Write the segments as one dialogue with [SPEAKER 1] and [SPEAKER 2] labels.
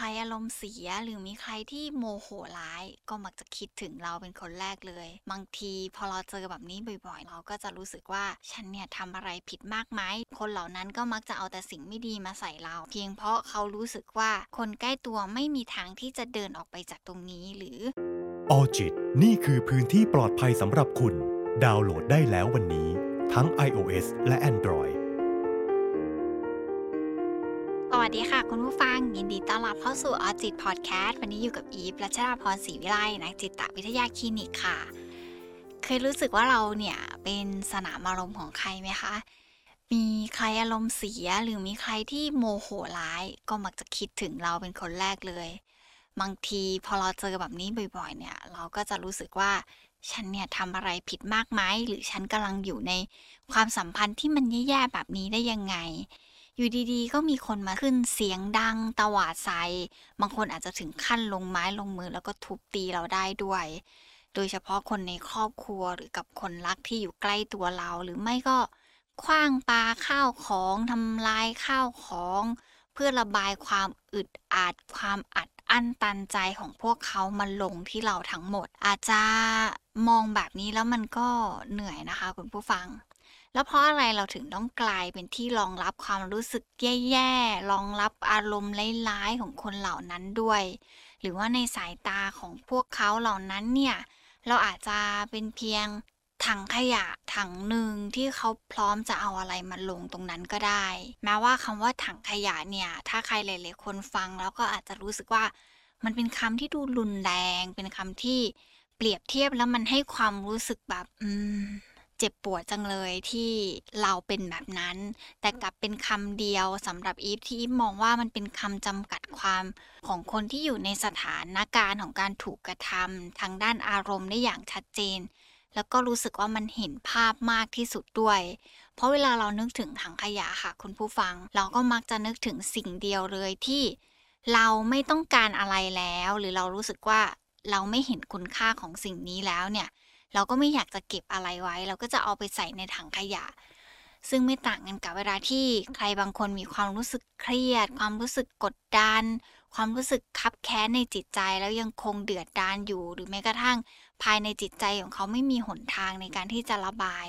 [SPEAKER 1] ใครอารมณ์เสียหรือมีใครที่โมโหร้าย ก็มักจะคิดถึงเราเป็นคนแรกเลย บางทีพอเราเจอแบบนี้บ่อยๆ เราก็จะรู้สึกว่าฉันเนี่ยทำอะไรผิดมากไหมคนเหล่านั้นก็มักจะเอาแต่สิ่งไม่ดีมาใส่เรา เพียงเพราะเขารู้สึกว่าคนใกล้ตัวไม่มีทางที่จะเดินออกไปจากตรงนี้หรือ
[SPEAKER 2] ออจิตนี่คือพื้นที่ปลอดภัยสำหรับคุณ ดาวน์โหลดได้แล้ววันนี้ ทั้ง iOS และ Android
[SPEAKER 1] วัสดีค่ะคุณผู้ฟัง ยินดีต้อนรับเข้าสู่ออจิตพอดแคสต์วันนี้อยู่กับอีฟรัชราพรศรีวิไลนักจิตวิทยาคลินิกค่ะ เคยรู้สึกว่าเราเนี่ยเป็นสนามอารมณ์ของใครไหมคะ มีใครอารมณ์เสียหรือมีใครที่โมโหร้าย ก็มักจะคิดถึงเราเป็นคนแรกเลย บางทีพอเราเจอแบบนี้บ่อยๆ เนี่ย เราก็จะรู้สึกว่าฉันเนี่ยทำอะไรผิดมากไหมหรือฉันกำลังอยู่ในความสัมพันธ์ที่มันแย่ๆแบบนี้ได้ยังไง อยู่ดีๆ ก็มีคนมาขึ้นเสียงดังตวาดใส่บางคนอาจจะถึงขั้นลงไม้ลงมือแล้วก็ทุบตีเราได้ด้วย โดยเฉพาะคนในครอบครัวหรือกับคนรักที่อยู่ใกล้ตัวเราหรือไม่ก็คว้างปลาข้าวของทำลายข้าวของ เพื่อระบายความอึดอัดความอัดอั้นตันใจของพวกเขามาลงที่เราทั้งหมด อาจจะมองแบบนี้แล้วมันก็เหนื่อยนะคะ คุณผู้ฟัง แล้วเพราะอะไรเราถึงต้องกลายเป็นที่รองรับความรู้สึกแย่ๆรองรับอารมณ์ร้ายๆของคนเหล่านั้นด้วย หรือว่าในสายตาของพวกเขาเหล่านั้นเนี่ยเราอาจจะเป็นเพียงถังขยะถังหนึ่งที่เขาพร้อมจะเอาอะไรมาลงตรงนั้นก็ได้ แม้ว่าคำว่าถังขยะเนี่ยถ้าใครหลายๆคนฟังแล้วก็อาจจะรู้สึกว่า มันเป็นคำที่ดูรุนแรง เป็นคำที่เปรียบเทียบแล้วมันให้ความรู้สึกแบบ อืม เจ็บปวดจังเลยที่เราเป็นแบบนั้น แต่กลับเป็นคำเดียวสำหรับอีฟที่อีฟมองว่ามันเป็นคำจำกัดความของคนที่อยู่ในสถานการณ์ของการถูกกระทำทางด้านอารมณ์ได้อย่างชัดเจน แล้วก็รู้สึกว่ามันเห็นภาพมากที่สุดด้วย เพราะเวลาเรานึกถึงถังขยะค่ะ คุณผู้ฟัง เราก็มักจะนึกถึงสิ่งเดียวเลยที่เราไม่ต้องการอะไรแล้ว หรือเรารู้สึกว่าเราไม่เห็นคุณค่าของสิ่งนี้แล้วเนี่ย เราก็ไม่อยากจะเก็บอะไรไว้ เราก็จะเอาไปใส่ในถังขยะ ซึ่งไม่ต่างกันกับเวลาที่ใครบางคนมีความรู้สึกเครียด ความรู้สึกกดดัน ความรู้สึกคับแค้นในจิตใจแล้วยังคงเดือดดานอยู่ หรือแม้กระทั่งภายในจิตใจของเขาไม่มีหนทางในการที่จะระบาย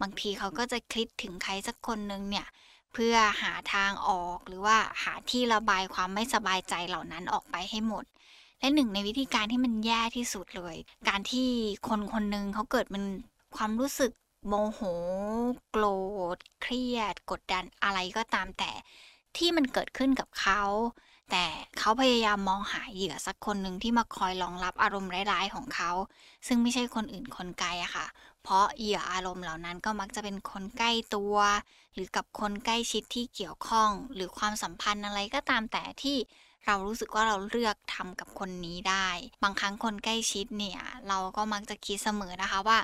[SPEAKER 1] บางทีเขาก็จะคิดถึงใครสักคนหนึ่งเนี่ยเพื่อหาทางออกหรือว่าหาที่ระบายความไม่สบายใจเหล่านั้นออกไปให้หมด และหนึ่งในวิธีการที่มันแย่ที่สุดเลย การที่คนคนหนึ่งเขาเกิดมันความรู้สึกโมโห โกรธ เครียด กดดันอะไรก็ตามแต่ที่มันเกิดขึ้นกับเขา แต่เขาพยายามมองหาเหยื่อสักคนหนึ่งที่มาคอยรองรับอารมณ์ร้ายๆของเขา ซึ่งไม่ใช่คนอื่นคนไกลอะค่ะ เพราะเหยื่ออารมณ์เหล่านั้นก็มักจะเป็นคนใกล้ตัว หรือกับคนใกล้ชิดที่เกี่ยวข้อง หรือความสัมพันธ์อะไรก็ตามแต่ที่ เรารู้สึกว่าเราเลือกทำกับคนนี้ได้ บางครั้งคนใกล้ชิดเนี่ย เราก็มักจะคิดเสมอนะคะว่า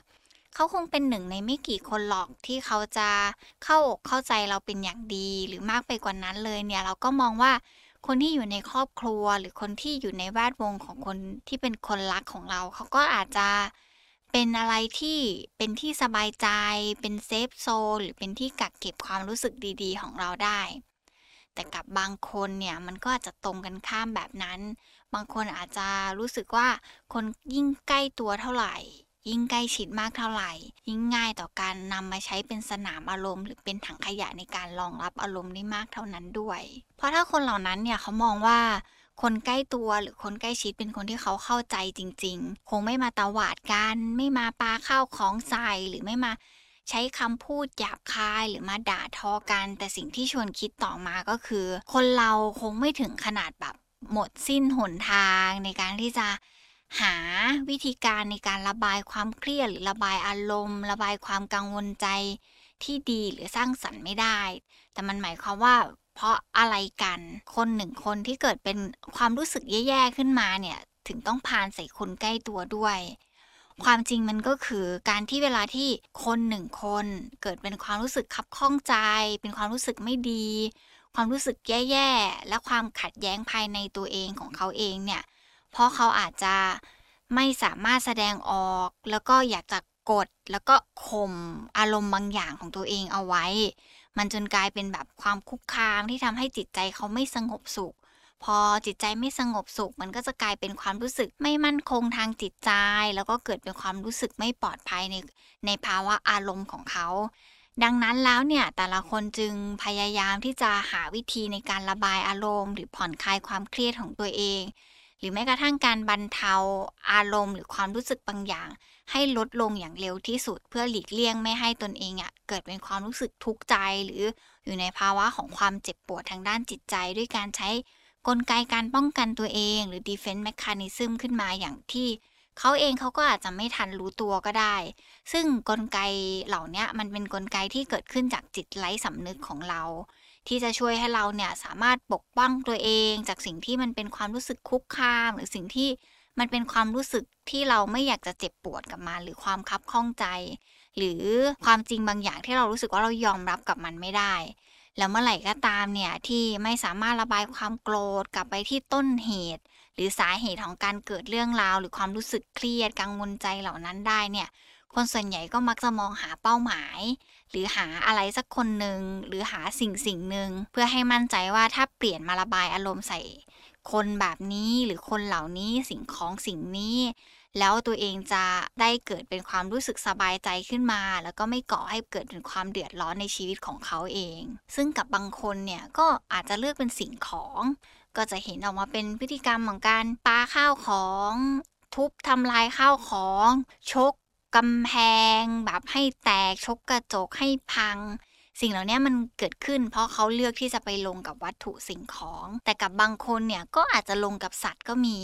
[SPEAKER 1] เขาคงเป็นหนึ่งในไม่กี่คนหรอกที่เขาจะเข้าอกเข้าใจเราเป็นอย่างดีหรือมากไปกว่านั้นเลยเนี่ยเราก็มองว่าคนที่อยู่ในครอบครัว หรือคนที่อยู่ในแวดวงของคนที่เป็นคนรักของเรา เขาก็อาจจะเป็นอะไรที่เป็นที่สบายใจ เป็นเซฟโซนหรือเป็นที่กักเก็บความรู้สึกดี ๆ ของเราได้ แต่กับบางคนเนี่ยมันก็อาจจะตรงกันข้ามแบบนั้น บางคนอาจจะรู้สึกว่าคนยิ่งใกล้ตัวเท่าไหร่ ยิ่งใกล้ชิดมากเท่าไหร่ ยิ่งง่ายต่อการนำมาใช้เป็นสนามอารมณ์ หรือเป็นถังขยะในการรองรับอารมณ์ได้มากเท่านั้นด้วย เพราะถ้าคนเหล่านั้นเนี่ยเขามองว่าคนใกล้ตัวหรือคนใกล้ชิดเป็นคนที่เขาเข้าใจจริง ๆ คงไม่มาตวาดกัน ไม่มาปาข้าวของใส่หรือไม่มา ใช้คำพูดหยาบคายหรือมาด่าทอกัน แต่สิ่งที่ชวนคิดต่อมาก็คือ คนเราคงไม่ถึงขนาดแบบหมดสิ้นหนทางในการที่จะหาวิธีการในการระบายความเครียดหรือระบายอารมณ์ ระบายความกังวลใจที่ดีหรือสร้างสรรค์ไม่ได้ แต่มันหมายความว่าเพราะอะไรกัน คนหนึ่งคนที่เกิดเป็นความรู้สึกแย่ๆขึ้นมาเนี่ย ถึงต้องพานใส่คนใกล้ตัวด้วย ความจริงมันก็คือการที่เวลาที่คนหนึ่งคน เกิดเป็นความรู้สึกขับข้องใจ เป็นความรู้สึกไม่ดี ความรู้สึกแย่ๆ และความขัดแย้งภายในตัวเองของเขาเองเนี่ย เพราะเขาอาจจะไม่สามารถแสดงออก แล้วก็อยากจะกดแล้วก็ข่มอารมณ์บางอย่างของตัวเองเอาไว้ มันจนกลายเป็นแบบความคุกคามที่ทำให้จิตใจเขาไม่สงบสุข พอจิตใจไม่สงบสุข มันก็จะกลายเป็นความรู้สึกไม่มั่นคงทางจิตใจ แล้วก็เกิดเป็นความรู้สึกไม่ปลอดภัยในในภาวะอารมณ์ของเขา ดังนั้นแล้วเนี่ยแต่ละคนจึงพยายามที่จะหาวิธีในการระบายอารมณ์ หรือผ่อนคลายความเครียดของตัวเอง หรือแม้กระทั่งการบรรเทาอารมณ์ หรือความรู้สึกบางอย่าง ให้ลดลงอย่างเร็วที่สุด เพื่อหลีกเลี่ยงไม่ให้ตนเองอะ่ะเกิดเป็นความรู้สึกทุกข์ใจ หรืออยู่ในภาวะของความเจ็บปวดทางด้านจิตใจ ด้วยการใช้ กลไกการป้องกันตัวเอง หรือ defense mechanism ขึ้นมาอย่างที่เขาเองเขาก็อาจจะไม่ทันรู้ตัวก็ได้ ซึ่งกลไกเหล่านี้มันเป็นนกลไกที่เกิดขึ้นจากจิตไร้สำนึกของเรา ที่จะช่วยให้เราเนี่ยสามารถปกป้องตัวเอง จากสิ่งที่มันเป็นความรู้สึกคุกคาม หรือสิ่งที่มันเป็นความรู้สึกที่เราไม่อยากจะเจ็บปวดกับมันหรือความคับข้องใจ หรือความจริงบางอย่างที่เรารู้สึกว่าเรายอมรับกับมันไม่ได้ แล้วเมื่อไหร่ก็ตามเนี่ยที่ไม่สามารถระบายความโกรธกลับไปที่ต้นเหตุ หรือสาเหตุของการเกิดเรื่องราว หรือความรู้สึกเครียดกังวลใจเหล่านั้นได้เนี่ยคนส่วนใหญ่ก็มักจะมองหาเป้าหมาย หรือหาอะไรสักคนหนึ่งหรือหาสิ่งสิ่งหนึ่งเพื่อให้มั่นใจว่าถ้าเปลี่ยนมาระบายอารมณ์ใส่ คนแบบนี้หรือคนเหล่านี้สิ่งของสิ่งนี้ แล้วตัวเองจะได้เกิดเป็นความรู้สึกสบายใจขึ้นมา แล้วก็ไม่ก่อให้เกิดเป็นความเดือดร้อนในชีวิตของเขาเอง ซึ่งกับบางคนเนี่ยก็อาจจะเลือกเป็นสิ่งของ ก็จะเห็นออกมาเป็นพฤติกรรมของการปาข้าวของทุบทำลายข้าวของชกกำแพง แบบให้แตกชกกระจกให้พัง สิ่งเหล่านี้มันเกิดขึ้น เพราะเขาเลือกที่จะไปลงกับวัตถุสิ่งของ แต่กับบางคนเนี่ยก็อาจจะลงกับสัตว์ก็มี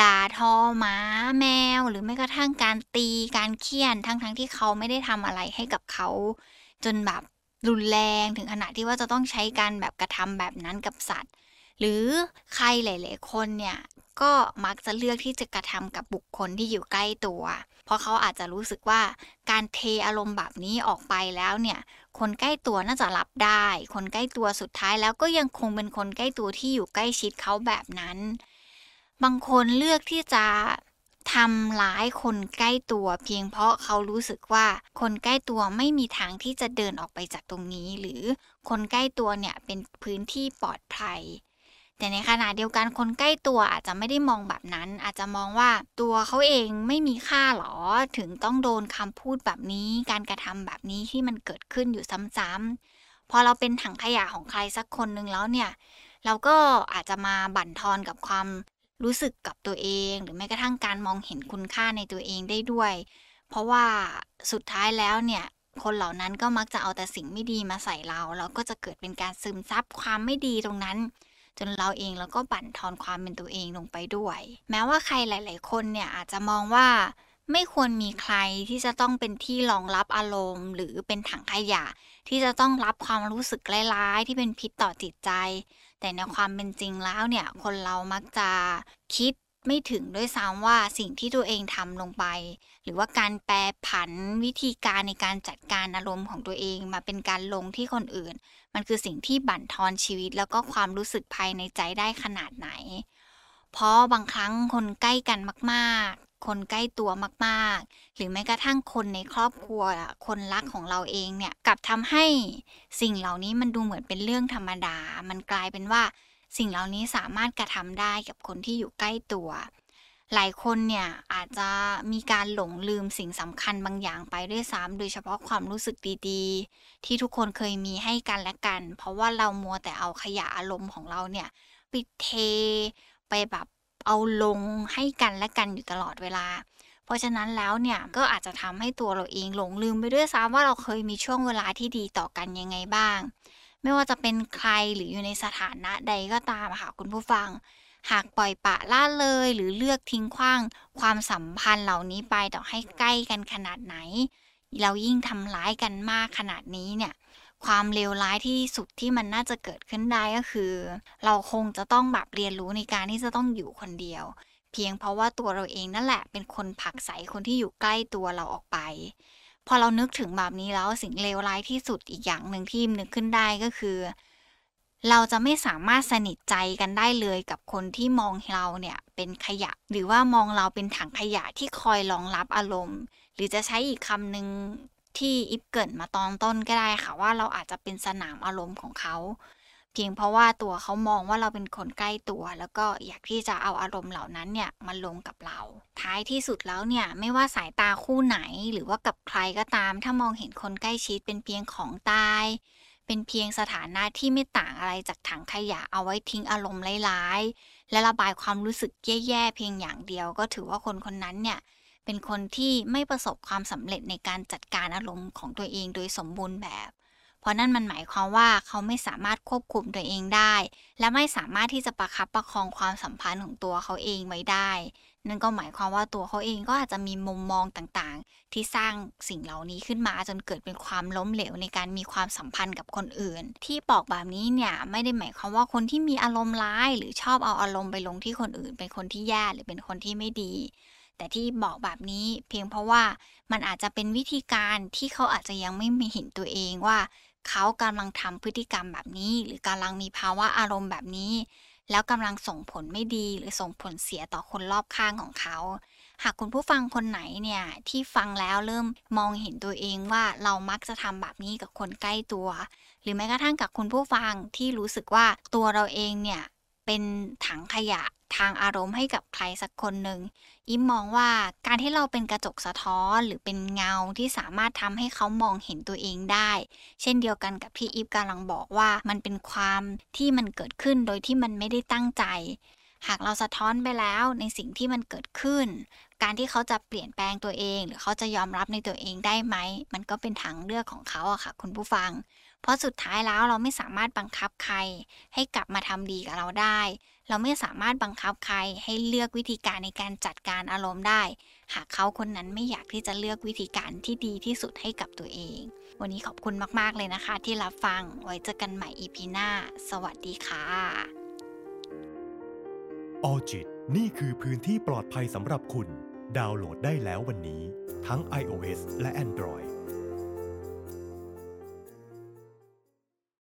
[SPEAKER 1] ด่าทอหมาแมว หรือแม้กระทั่งการตีการเคี่ยนทั้งๆทที่เขาไม่ได้ทำอะไรให้กับเขา จนแบบรุนแรงถึงขนาดที่ว่าจะต้องใช้การแบบกระทำแบบนั้นกับสัตว์ หรือใครหลาย ๆ คนเนี่ยก็มักจะเลือกที่จะกระทำกับบุคคลที่อยู่ใกล้ตัว เพราะเขาอาจจะรู้สึกว่าการเทอารมณ์แบบนี้ออกไปแล้วเนี่ย คนใกล้ตัวน่าจะรับได้ คนใกล้ตัวสุดท้ายแล้วก็ยังคงเป็นคนใกล้ตัวที่อยู่ใกล้ชิดเขาแบบนั้น บางคนเลือกที่จะทำร้ายคนใกล้ตัว เพียงเพราะเขารู้สึกว่าคนใกล้ตัวไม่มีทางที่จะเดินออกไปจากตรงนี้ หรือคนใกล้ตัวเนี่ยเป็นพื้นที่ปลอดภัย แต่ในขณะเดียวกันคนใกล้ตัวอาจจะไม่ได้มองแบบนั้น อาจจะมองว่าตัวเขาเองไม่มีค่าหรอถึงต้องโดนคำพูดแบบนี้ การกระทำแบบนี้ที่มันเกิดขึ้นอยู่ซ้ำๆพอเราเป็นถังขยะของใครสักคนนึงแล้วเนี่ยเราก็อาจจะมาบั่นทอนกับความ รู้สึกกับตัวเอง หรือแม้กระทั่งการมองเห็นคุณค่าในตัวเองได้ด้วย เพราะว่าสุดท้ายแล้วเนี่ยคนเหล่านั้นก็มักจะเอาแต่สิ่งไม่ดีมาใส่เราแล้วก็จะเกิดเป็นการซึมซับความไม่ดีตรงนั้น จนเราเองแล้วก็บั่นทอนความเป็นตัวเองลงไปด้วย แม้ว่าใครหลาย ๆ คนเนี่ยอาจจะมองว่าไม่ควรมีใครที่จะต้องเป็นที่รองรับอารมณ์ หรือเป็นถังขยะที่จะต้องรับความรู้สึกร้ายๆ ที่เป็นพิษต่อจิตใจ แต่ในความเป็นจริงแล้วเนี่ยคนเรามักจะคิดไม่ถึงด้วยซ้ำว่าสิ่งที่ตัวเองทำลงไป หรือว่าการแปรผันวิธีการในการจัดการอารมณ์ของตัวเอง มาเป็นการลงที่คนอื่น มันคือสิ่งที่บั่นทอนชีวิต แล้วก็ความรู้สึกภายในใจได้ขนาดไหน เพราะบางครั้งคนใกล้กันมาก คนใกล้ตัวมากๆ หรือแม้กระทั่งคนในครอบครัว คนรักของเราเองเนี่ยกลับทำให้สิ่งเหล่านี้มันดูเหมือนเป็นเรื่องธรรมดา มันกลายเป็นว่าสิ่งเหล่านี้สามารถกระทำได้กับคนที่อยู่ใกล้ตัว หลายคนเนี่ยอาจจะมีการหลงลืมสิ่งสำคัญบางอย่างไปด้วยซ้ำโดยเฉพาะความรู้สึกดีๆ ที่ทุกคนเคยมีให้กันและกัน เพราะว่าเรามัวแต่เอาขยะอารมณ์ของเราเนี่ยปิดเทไปแบบ เอาลงให้กันและกันอยู่ตลอดเวลา เพราะฉะนั้นแล้วเนี่ยก็อาจจะทำให้ตัวเราเองหลงลืมไปด้วยซ้ำว่าเราเคยมีช่วงเวลาที่ดีต่อกันยังไงบ้าง ไม่ว่าจะเป็นใครหรืออยู่ในสถานะใดก็ตามค่ะคุณผู้ฟัง หากปล่อยปะละเลยหรือเลือกทิ้งขว้าง ความสัมพันธ์เหล่านี้ไปต่อให้ใกล้กันขนาดไหน เรายิ่งทำร้ายกันมากขนาดนี้เนี่ย ความเลวร้ายที่สุดที่มันน่าจะเกิดขึ้นได้ก็คือ เราคงจะต้องแบบเรียนรู้ในการที่จะต้องอยู่คนเดียว เพียงเพราะว่าตัวเราเองนั่นแหละเป็นคนผักใสคนที่อยู่ใกล้ตัวเราออกไป พอเรานึกถึงแบบนี้แล้วสิ่งเลวร้ายที่สุดอีกอย่างหนึ่งที่นึกขึ้นได้ก็คือ เราจะไม่สามารถสนิทใจกันได้เลยกับคนที่มองเราเนี่ยเป็นขยะ หรือว่ามองเราเป็นถังขยะที่คอยรองรับอารมณ์ หรือจะใช้อีกคำหนึ่ง ที่อิฟเกิดมาตอนต้นก็ได้ค่ะว่าเราอาจจะเป็นสนามอารมณ์ของเขา เพียงเพราะว่าตัวเขามองว่าเราเป็นคนใกล้ตัว แล้วก็อยากที่จะเอาอารมณ์เหล่านั้นเนี่ยมาลงกับเรา ท้ายที่สุดแล้วเนี่ยไม่ว่าสายตาคู่ไหนหรือว่ากับใครก็ตาม ถ้ามองเห็นคนใกล้ชิดเป็นเพียงของตาย เป็นเพียงสถานะที่ไม่ต่างอะไรจากถังขยะเอาไว้ทิ้งอารมณ์ร้ายๆและระบายความรู้สึกแย่ๆเพียงอย่างเดียว ก็ถือว่าคนคนนั้นเนี่ย เป็นคนที่ไม่ประสบความสำเร็จในการจัดการอารมณ์ของตัวเองโดยสมบูรณ์แบบ เพราะนั่นมันหมายความว่าเขาไม่สามารถควบคุมตัวเองได้ และไม่สามารถที่จะประคับประคองความสัมพันธ์ของตัวเขาเองไว้ได้ นั่นก็หมายความว่าตัวเขาเองก็อาจจะมีมุมมองต่างๆ ที่สร้างสิ่งเหล่านี้ขึ้นมาจนเกิดเป็นความล้มเหลวในการมีความสัมพันธ์กับคนอื่น ที่บอกแบบนี้เนี่ยไม่ได้หมายความว่าคนที่มีอารมณ์ร้าย หรือชอบเอาอารมณ์ไปลงที่คนอื่น เป็นคนที่แย่หรือเป็นคนที่ไม่ดี แต่ที่บอกแบบนี้เพียงเพราะว่ามันอาจจะเป็นวิธีการที่เขาอาจจะยังไม่มีเห็นตัวเองว่า เขากำลังทำพฤติกรรมแบบนี้ หรือกำลังมีภาวะอารมณ์แบบนี้ แล้วกำลังส่งผลไม่ดีหรือส่งผลเสียต่อคนรอบข้างของเขา หากคุณผู้ฟังคนไหนเนี่ยที่ฟังแล้วเริ่มมองเห็นตัวเองว่าเรามักจะทำแบบนี้กับคนใกล้ตัว หรือแม้กระทั่งกับคุณผู้ฟังที่รู้สึกว่าตัวเราเองเนี่ย เป็นถังขยะทางอารมณ์ให้กับใครสักคนหนึ่งอิมมองว่าการที่เราเป็นกระจกสะท้อนหรือเป็นเงาที่สามารถทำให้เขามองเห็นตัวเองได้ เช่นเดียวกันกับที่อิฟกำลังบอกว่ามันเป็นความที่มันเกิดขึ้นโดยที่มันไม่ได้ตั้งใจ หากเราสะท้อนไปแล้วในสิ่งที่มันเกิดขึ้น การที่เขาจะเปลี่ยนแปลงตัวเอง หรือเขาจะยอมรับในตัวเองได้ไหม มันก็เป็นทางเลือกของเขาอะค่ะ คุณผู้ฟัง เพราะสุดท้ายแล้วเราไม่สามารถบังคับใคร ให้กลับมาทำดีกับเราได้ เราไม่สามารถบังคับใครให้เลือกวิธีการในการจัดการอารมณ์ได้ หากเขาคนนั้นไม่อยากที่จะเลือกวิธีการที่ดีที่สุดให้กับตัวเอง วันนี้ขอบคุณมากๆเลยนะคะ ที่รับฟังไว้เจอกันใหม่ EP หน้า สวัสดีค่ะ
[SPEAKER 2] ออจิตนี่คือพื้นที่ปลอดภัยสำหรับคุณ ดาวน์โหลดได้แล้ววันนี้ ทั้ง iOS และ Android